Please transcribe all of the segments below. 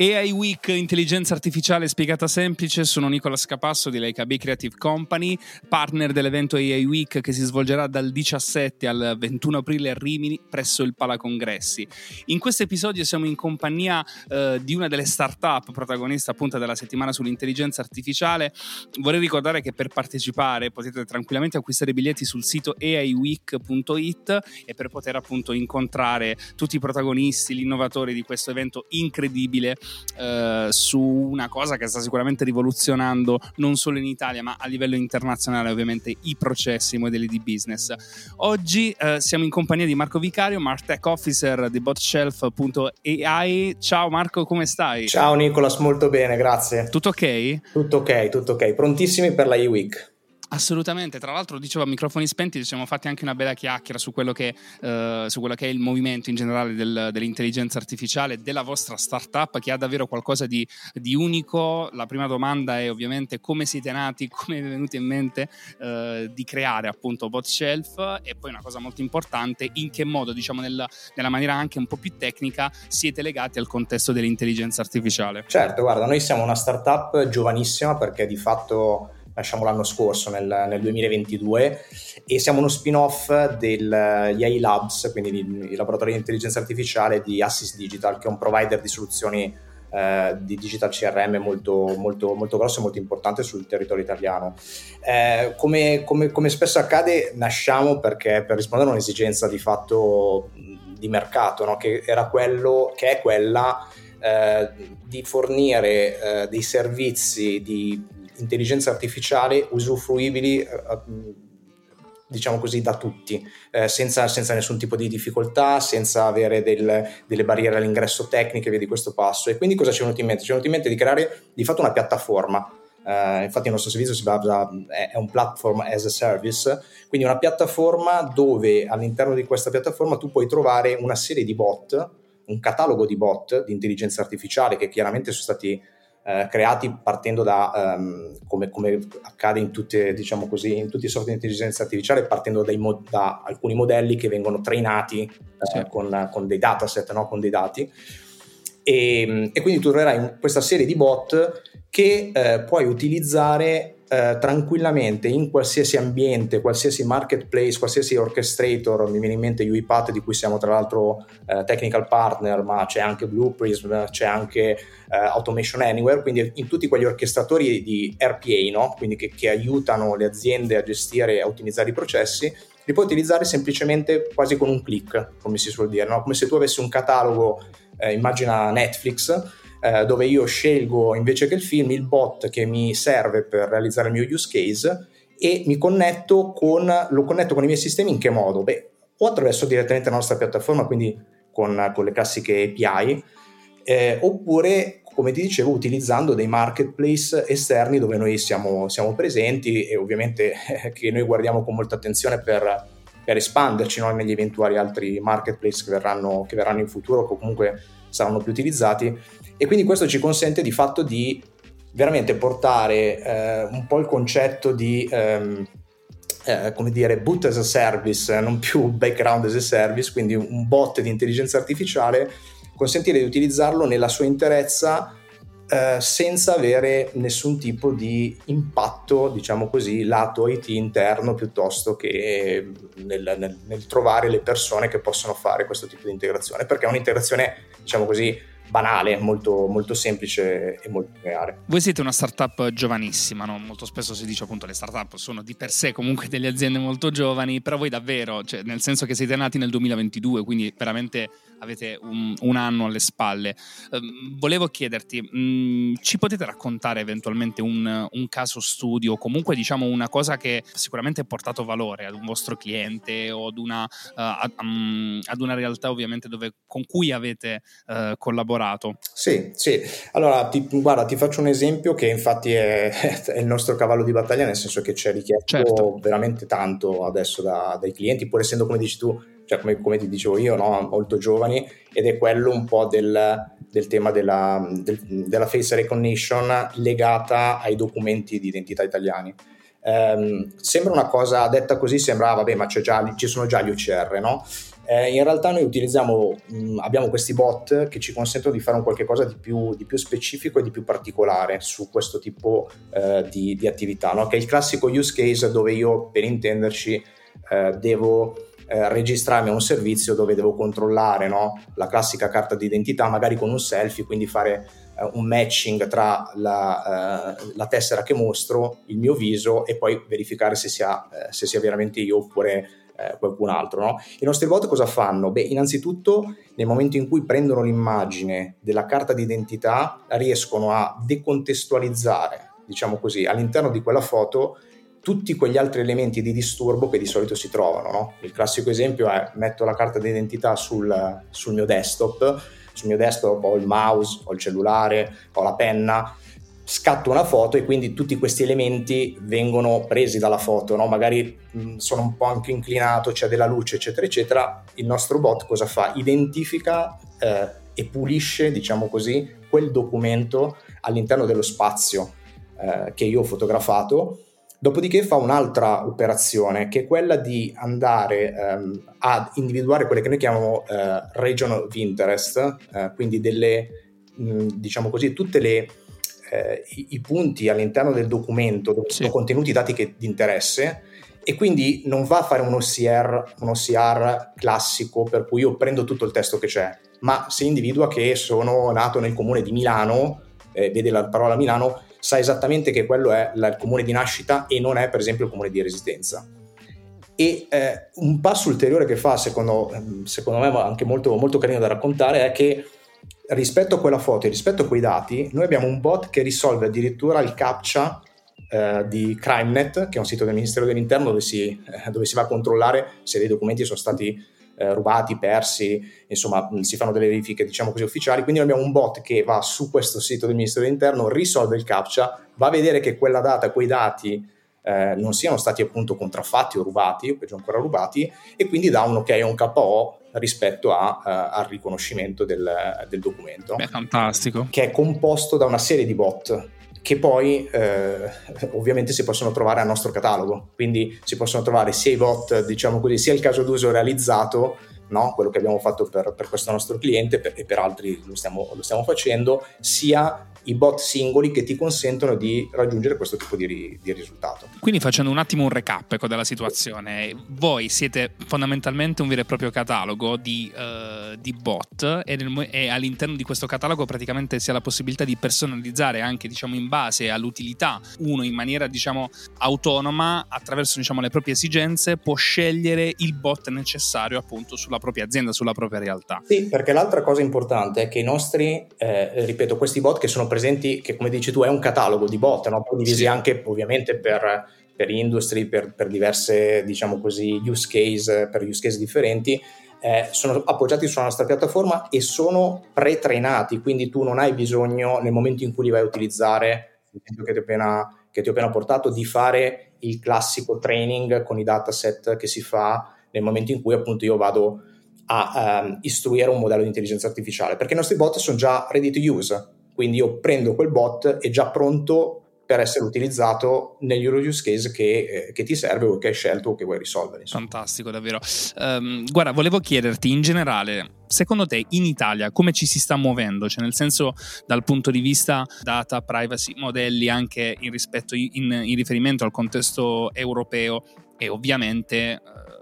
AI Week Intelligenza Artificiale Spiegata Semplice, sono Nicola Scapasso di Leica B Creative Company, partner dell'evento AI Week che si svolgerà dal 17 al 21 aprile a Rimini presso il Palacongressi. In questo episodio siamo in compagnia eh, di una delle start-up protagonista appunto della settimana sull'intelligenza artificiale. Vorrei ricordare che per partecipare potete tranquillamente acquistare biglietti sul sito aiweek.it e per poter appunto incontrare tutti i protagonisti, gli innovatori di questo evento incredibile eh, su una cosa che sta sicuramente rivoluzionando non solo in Italia ma a livello internazionale ovviamente i processi, i modelli di business. Oggi eh, siamo in compagnia di Marco Vicario, Martech Officer di botshelf.ai. Ciao Marco, come stai? Ciao Nicolas, molto bene, grazie. Tutto ok? Tutto ok, tutto ok. Prontissimi per la e-week. Assolutamente, tra l'altro dicevo a microfoni spenti ci siamo fatti anche una bella chiacchiera su quello che, eh, su quello che è il movimento in generale del, dell'intelligenza artificiale, della vostra startup che ha davvero qualcosa di, di, unico. La prima domanda è ovviamente come siete nati, come è venuto in mente eh, di creare appunto BotShelf e poi una cosa molto importante, in che modo diciamo nella, nella maniera anche un po' più tecnica siete legati al contesto dell'intelligenza artificiale. Certo, guarda, noi siamo una startup giovanissima perché di fatto lasciamo l'anno scorso, nel, nel 2022, e siamo uno spin-off degli AI Labs, quindi il laboratorio di intelligenza artificiale di Assist Digital, che è un provider di soluzioni eh, di digital CRM molto, molto, molto grosso e molto importante sul territorio italiano. Eh, come, come, come, spesso accade, nasciamo perché per rispondere a un'esigenza di fatto di mercato, no? che quello, che è quella eh, di fornire eh, dei servizi di intelligenza artificiale usufruibili eh, diciamo così da tutti eh, senza, senza, nessun tipo di difficoltà senza avere del, delle barriere all'ingresso tecniche via di questo passo e quindi cosa ci è venuto in mente? ci è venuto in mente di creare di fatto una piattaforma Uh, infatti il nostro servizio si basa, è, un platform as a service, quindi una piattaforma dove all'interno di questa piattaforma tu puoi trovare una serie di bot, un catalogo di bot di intelligenza artificiale che chiaramente sono stati eh, creati partendo da, um, come, come, accade in, tutte, diciamo così, in tutti i software di intelligenza artificiale, partendo mo- da alcuni modelli che vengono trainati eh, sì. con, con, dei dataset, no? con dei dati. E, e, quindi tu troverai questa serie di bot che eh, puoi utilizzare eh, tranquillamente in qualsiasi ambiente, qualsiasi marketplace, qualsiasi orchestrator, mi viene in mente UiPath di cui siamo tra l'altro eh, technical partner, ma c'è anche Blue Prism, c'è anche eh, Automation Anywhere, quindi in tutti quegli orchestratori di RPA, no? quindi che, che aiutano le aziende a gestire e ottimizzare i processi, li puoi utilizzare semplicemente quasi con un click, come si suol dire, no? come se tu avessi un catalogo, eh, immagina Netflix, eh, dove io scelgo invece che il film il bot che mi serve per realizzare il mio use case e mi connetto con, lo connetto con i miei sistemi in che modo? Beh, o attraverso direttamente la nostra piattaforma, quindi con, con le classiche API, eh, oppure, come ti dicevo, utilizzando dei marketplace esterni dove noi siamo, siamo presenti e ovviamente eh, che noi guardiamo con molta attenzione per, per espanderci no, negli eventuali altri marketplace che verranno, che verranno in futuro o comunque saranno più utilizzati. E quindi questo ci consente di fatto di veramente portare eh, un po' il concetto di ehm, eh, come dire boot as a service, non più background as a service, quindi un bot di intelligenza artificiale, consentire di utilizzarlo nella sua interezza eh, senza avere nessun tipo di impatto, diciamo così, lato IT interno piuttosto che nel, nel, nel trovare le persone che possono fare questo tipo di integrazione, perché è un'integrazione, diciamo così, banale, molto, molto, semplice e molto reale. Voi siete una startup giovanissima, no? molto spesso si dice appunto le startup sono di per sé comunque delle aziende molto giovani, però voi davvero, cioè, nel senso che siete nati nel 2022, quindi veramente avete un, un anno alle spalle. Uh, volevo chiederti, mh, mm, ci potete raccontare eventualmente un, un, caso studio, comunque diciamo una cosa che sicuramente ha portato valore ad un vostro cliente o ad una, uh, ad, um, ad una realtà ovviamente dove, con cui avete uh, collaborato? Sì, sì. Allora, ti, guarda, ti faccio un esempio che infatti è, è, il nostro cavallo di battaglia, nel senso che c'è richiesto certo. veramente tanto adesso da, dai clienti, pur essendo, come dici tu, cioè come, come ti dicevo io, no? molto giovani, ed è quello un po' del, del tema della, del, della, face recognition legata ai documenti di identità italiani. Um, sembra una cosa detta così, sembra, vabbè, ma già, ci sono già gli OCR, no? Eh, in realtà noi utilizziamo, mh, abbiamo questi bot che ci consentono di fare un qualche cosa di più, di più specifico e di più particolare su questo tipo eh, di, di, attività, no? che è il classico use case dove io, per intenderci, eh, devo eh, registrarmi a un servizio dove devo controllare no? la classica carta d'identità, magari con un selfie, quindi fare eh, un matching tra la, eh, la, tessera che mostro, il mio viso e poi verificare se sia, se sia veramente io oppure eh, qualcun altro. No? I nostri bot cosa fanno? Beh, innanzitutto nel momento in cui prendono l'immagine della carta d'identità riescono a decontestualizzare, diciamo così, all'interno di quella foto tutti quegli altri elementi di disturbo che di solito si trovano. No? Il classico esempio è metto la carta d'identità sul, sul mio desktop, sul mio desktop ho il mouse, ho il cellulare, ho la penna, scatto una foto e quindi tutti questi elementi vengono presi dalla foto, no? magari mh, sono un po' anche inclinato, c'è della luce, eccetera, eccetera. Il nostro bot cosa fa? Identifica eh, e pulisce, diciamo così, quel documento all'interno dello spazio eh, che io ho fotografato. Dopodiché fa un'altra operazione che è quella di andare ehm, a individuare quelle che noi chiamiamo eh, region of interest, eh, quindi delle, mh, diciamo così, tutte le eh, i, i, punti all'interno del documento dove sì. sono contenuti i dati che, di interesse e quindi non va a fare un OCR, un OCR classico per cui io prendo tutto il testo che c'è, ma se individua che sono nato nel comune di Milano, eh, vede la parola Milano, sa esattamente che quello è il comune di nascita e non è per esempio il comune di residenza. E eh, un passo ulteriore che fa, secondo, secondo me, anche molto, molto carino da raccontare, è che rispetto a quella foto e rispetto a quei dati, noi abbiamo un bot che risolve addirittura il captcha eh, di CrimeNet, che è un sito del Ministero dell'Interno dove si, eh, dove si va a controllare se dei documenti sono stati eh, rubati, persi, insomma si fanno delle verifiche diciamo così ufficiali, quindi noi abbiamo un bot che va su questo sito del Ministero dell'Interno, risolve il captcha, va a vedere che quella data, quei dati eh, non siano stati appunto contraffatti o rubati, o peggio ancora rubati, e quindi dà un ok a un KO rispetto a, uh, al riconoscimento del, del documento. Beh, fantastico. Che è composto da una serie di bot che poi eh, ovviamente si possono trovare al nostro catalogo. Quindi si possono trovare sia i bot, diciamo così, sia il caso d'uso realizzato, no? quello che abbiamo fatto per, per questo nostro cliente per, e per altri lo stiamo, lo stiamo facendo, sia i bot singoli che ti consentono di raggiungere questo tipo di, di risultato. Quindi facendo un attimo un recap ecco, della situazione, voi siete fondamentalmente un vero e proprio catalogo di, uh, di bot e, nel, e, all'interno di questo catalogo praticamente si ha la possibilità di personalizzare anche diciamo, in base all'utilità, uno in maniera diciamo, autonoma attraverso diciamo, le proprie esigenze può scegliere il bot necessario appunto sulla propria azienda, sulla propria realtà. Sì, perché l'altra cosa importante è che i nostri, eh, ripeto, questi bot che sono presenti, che come dici tu è un catalogo di bot, no? divisi sì. anche ovviamente per, per industry, per, per, diverse diciamo così use case, per use case differenti, eh, sono appoggiati sulla nostra piattaforma e sono pre-trainati, quindi tu non hai bisogno nel momento in cui li vai a utilizzare, l'esempio che ti ho appena, che ti ho appena portato, di fare il classico training con i dataset che si fa nel momento in cui appunto io vado a um, istruire un modello di intelligenza artificiale, perché i nostri bot sono già ready to use, quindi io prendo quel bot, è già pronto per essere utilizzato negli use case che, eh, che, ti serve o che hai scelto o che vuoi risolvere. Insomma. Fantastico, davvero. Um, guarda, volevo chiederti in generale, secondo te in Italia come ci si sta muovendo? Cioè nel senso dal punto di vista data, privacy, modelli anche in, rispetto, in, in riferimento al contesto europeo e ovviamente... Uh,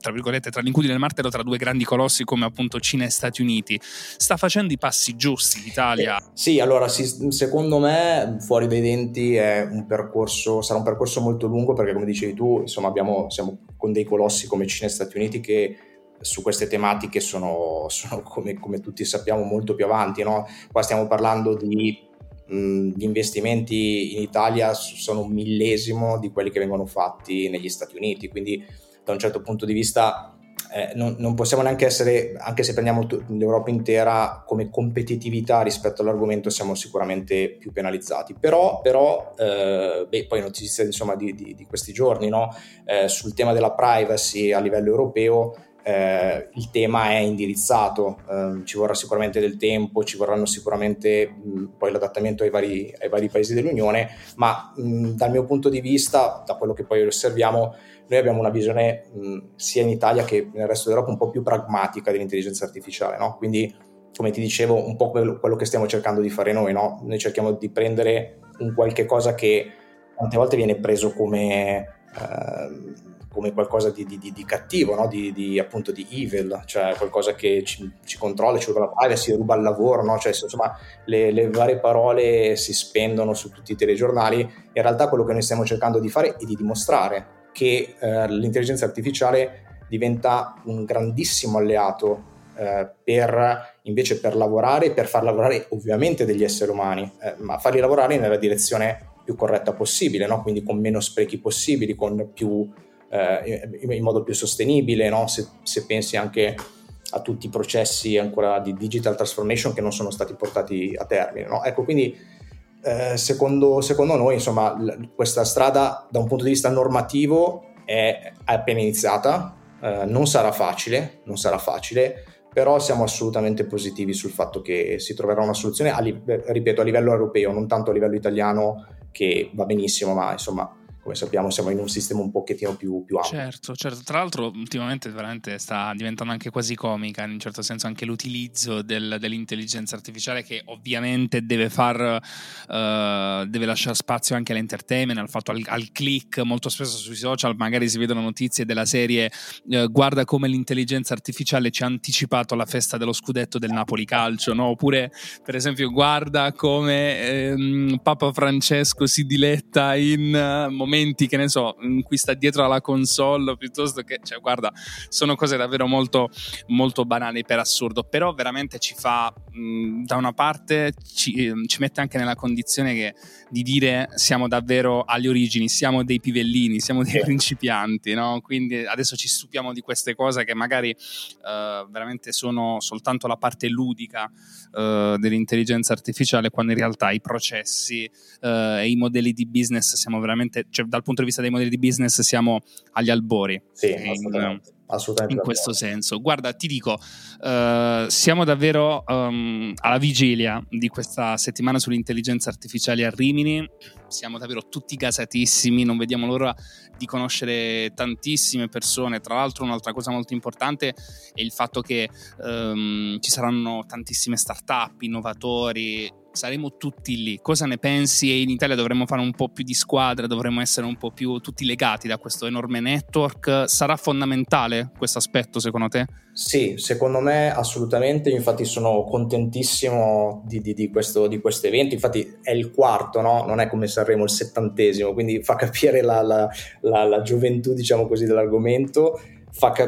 tra virgolette, tra l'incudine e il martello tra due grandi colossi come appunto Cina e Stati Uniti. Sta facendo i passi giusti l'Italia? Eh, sì, allora sì, secondo me fuori dai denti un percorso, sarà un percorso molto lungo perché come dicevi tu, insomma abbiamo, siamo con dei colossi come Cina e Stati Uniti che su queste tematiche sono, sono come, come, tutti sappiamo molto più avanti. No? Qua stiamo parlando di gli investimenti in Italia sono un millesimo di quelli che vengono fatti negli Stati Uniti, quindi da un certo punto di vista eh, non, non, possiamo neanche essere, anche se prendiamo l'Europa intera come competitività rispetto all'argomento, siamo sicuramente più penalizzati. Però, però eh, beh, poi notizie insomma, di, di, di, questi giorni no? eh, sul tema della privacy a livello europeo, eh, il tema è indirizzato, eh, ci vorrà sicuramente del tempo, ci vorranno sicuramente mh, poi l'adattamento ai vari, ai vari, paesi dell'Unione, ma mh, dal mio punto di vista, da quello che poi osserviamo, noi abbiamo una visione mh, sia in Italia che nel resto d'Europa un po' più pragmatica dell'intelligenza artificiale, no? quindi come ti dicevo un po' quello, quello che stiamo cercando di fare noi, no? noi cerchiamo di prendere un qualche cosa che tante volte viene preso come... Eh, come qualcosa di, di, di cattivo, no? di, appunto di evil, cioè qualcosa che ci, ci controlla, ci ruba la privacy, ruba il lavoro, no? cioè, insomma le, le, varie parole si spendono su tutti i telegiornali, in realtà quello che noi stiamo cercando di fare è di dimostrare che eh, l'intelligenza artificiale diventa un grandissimo alleato eh, per invece per lavorare, per far lavorare ovviamente degli esseri umani, eh, ma farli lavorare nella direzione più corretta possibile, no? quindi con meno sprechi possibili, più eh, in modo più sostenibile, no? se, se, pensi anche a tutti i processi ancora di digital transformation che non sono stati portati a termine. No? Ecco, quindi eh, secondo, secondo, noi insomma, l- questa strada da un punto di vista normativo è, appena iniziata, eh, non sarà facile, non sarà facile, però siamo assolutamente positivi sul fatto che si troverà una soluzione, a li- ripeto, a livello europeo, non tanto a livello italiano, che va benissimo, ma insomma come sappiamo siamo in un sistema un pochettino più, più ampio. Certo, certo. Tra l'altro ultimamente veramente sta diventando anche quasi comica, in un certo senso anche l'utilizzo del, dell'intelligenza artificiale che ovviamente deve far, uh, deve lasciare spazio anche all'entertainment, al fatto al, al, click, molto spesso sui social magari si vedono notizie della serie uh, guarda come l'intelligenza artificiale ci ha anticipato la festa dello scudetto del Napoli Calcio, no? oppure per esempio guarda come ehm, Papa Francesco si diletta in uh, momenti momenti, che ne so, in cui sta dietro alla console piuttosto che, cioè, guarda, sono cose davvero molto, molto banali per assurdo, però veramente ci fa, mh, da una parte, ci, ehm, ci, mette anche nella condizione che, di dire siamo davvero alle origini, siamo dei pivellini, siamo dei principianti, no? Quindi adesso ci stupiamo di queste cose che magari uh, veramente sono soltanto la parte ludica uh, dell'intelligenza artificiale, quando in realtà i processi uh, e i modelli di business siamo veramente, cioè, dal punto di vista dei modelli di business siamo agli albori. Sì, assolutamente. assolutamente in questo senso. Guarda, ti dico, uh, siamo davvero um, alla vigilia di questa settimana sull'intelligenza artificiale a Rimini. Siamo davvero tutti gasatissimi, non vediamo l'ora di conoscere tantissime persone. Tra l'altro, un'altra cosa molto importante è il fatto che um, ci saranno tantissime start-up, innovatori, saremo tutti lì. Cosa ne pensi? E in Italia dovremmo fare un po' più di squadra, dovremmo essere un po' più tutti legati da questo enorme network. Sarà fondamentale questo aspetto secondo te? Sì, secondo me assolutamente. Infatti sono contentissimo di, di, di, questo, di questo, evento. Infatti è il quarto, no? non è come Sanremo il settantesimo, quindi fa capire la, la, la, la gioventù, diciamo così, dell'argomento.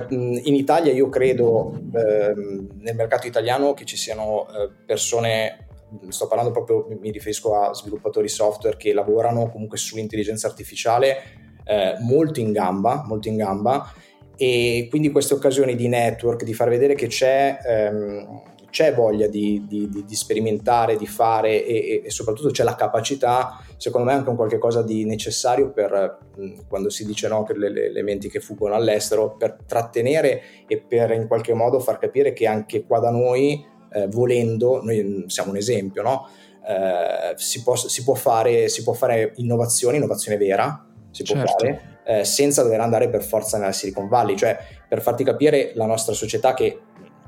In Italia io credo eh, nel mercato italiano che ci siano eh, persone sto parlando proprio, mi riferisco a sviluppatori software che lavorano comunque sull'intelligenza artificiale eh, molto in gamba, molto in gamba. E quindi queste occasioni di network, di far vedere che c'è, ehm, c'è voglia di, di, di, sperimentare, di fare e, e, soprattutto c'è la capacità, secondo me anche un qualche cosa di necessario per, quando si dice no, che le, le, le menti che fuggono all'estero, per trattenere e per in qualche modo far capire che anche qua da noi eh, volendo, noi siamo un esempio, no? eh, si, può, si, può fare, si, può, fare, innovazione, innovazione vera, si può certo. fare, eh, senza dover andare per forza nella Silicon Valley, cioè per farti capire la nostra società che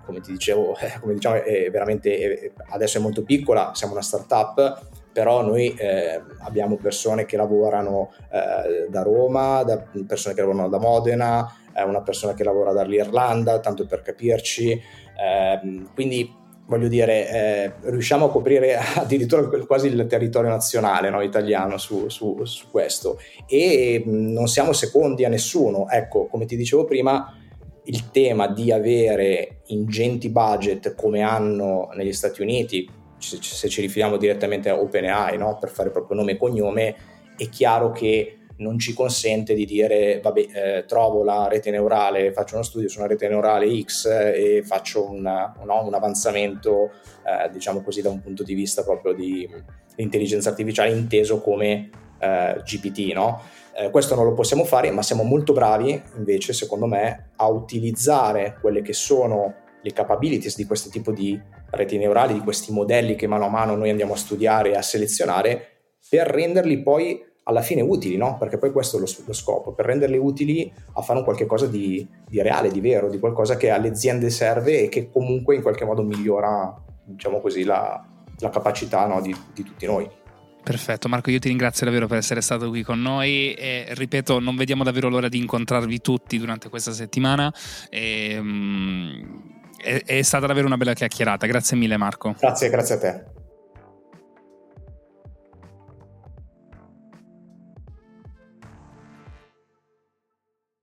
come ti dicevo, eh, come diciamo, è veramente è, adesso è molto piccola, siamo una startup, però noi eh, abbiamo persone che lavorano eh, da Roma, da persone che lavorano da Modena, eh, una persona che lavora dall'Irlanda, tanto per capirci, ehm, quindi voglio dire, eh, riusciamo a coprire addirittura quasi il territorio nazionale no, italiano su, su, su, questo e non siamo secondi a nessuno. Ecco, come ti dicevo prima, il tema di avere ingenti budget come hanno negli Stati Uniti, se, ci riferiamo direttamente a OpenAI, no, per fare proprio nome e cognome, è chiaro che non ci consente di dire vabbè eh, trovo la rete neurale, faccio uno studio su una rete neurale X e faccio una, no, un avanzamento eh, diciamo così da un punto di vista proprio di, di intelligenza artificiale inteso come eh, GPT, no? Eh, questo non lo possiamo fare, ma siamo molto bravi invece, secondo me, a utilizzare quelle che sono le capabilities di questo tipo di reti neurali, di questi modelli che mano a mano noi andiamo a studiare e a selezionare, per renderli poi alla fine utili, no? Perché poi questo è lo, lo, scopo, per renderli utili a fare un qualche cosa di, di, reale, di vero, di qualcosa che alle aziende serve e che comunque in qualche modo migliora, diciamo così, la, la capacità no, di, di tutti noi. Perfetto, Marco, io ti ringrazio davvero per essere stato qui con noi e ripeto, non vediamo davvero l'ora di incontrarvi tutti durante questa settimana. E, um, è, è stata davvero una bella chiacchierata. Grazie mille, Marco. Grazie, grazie a te.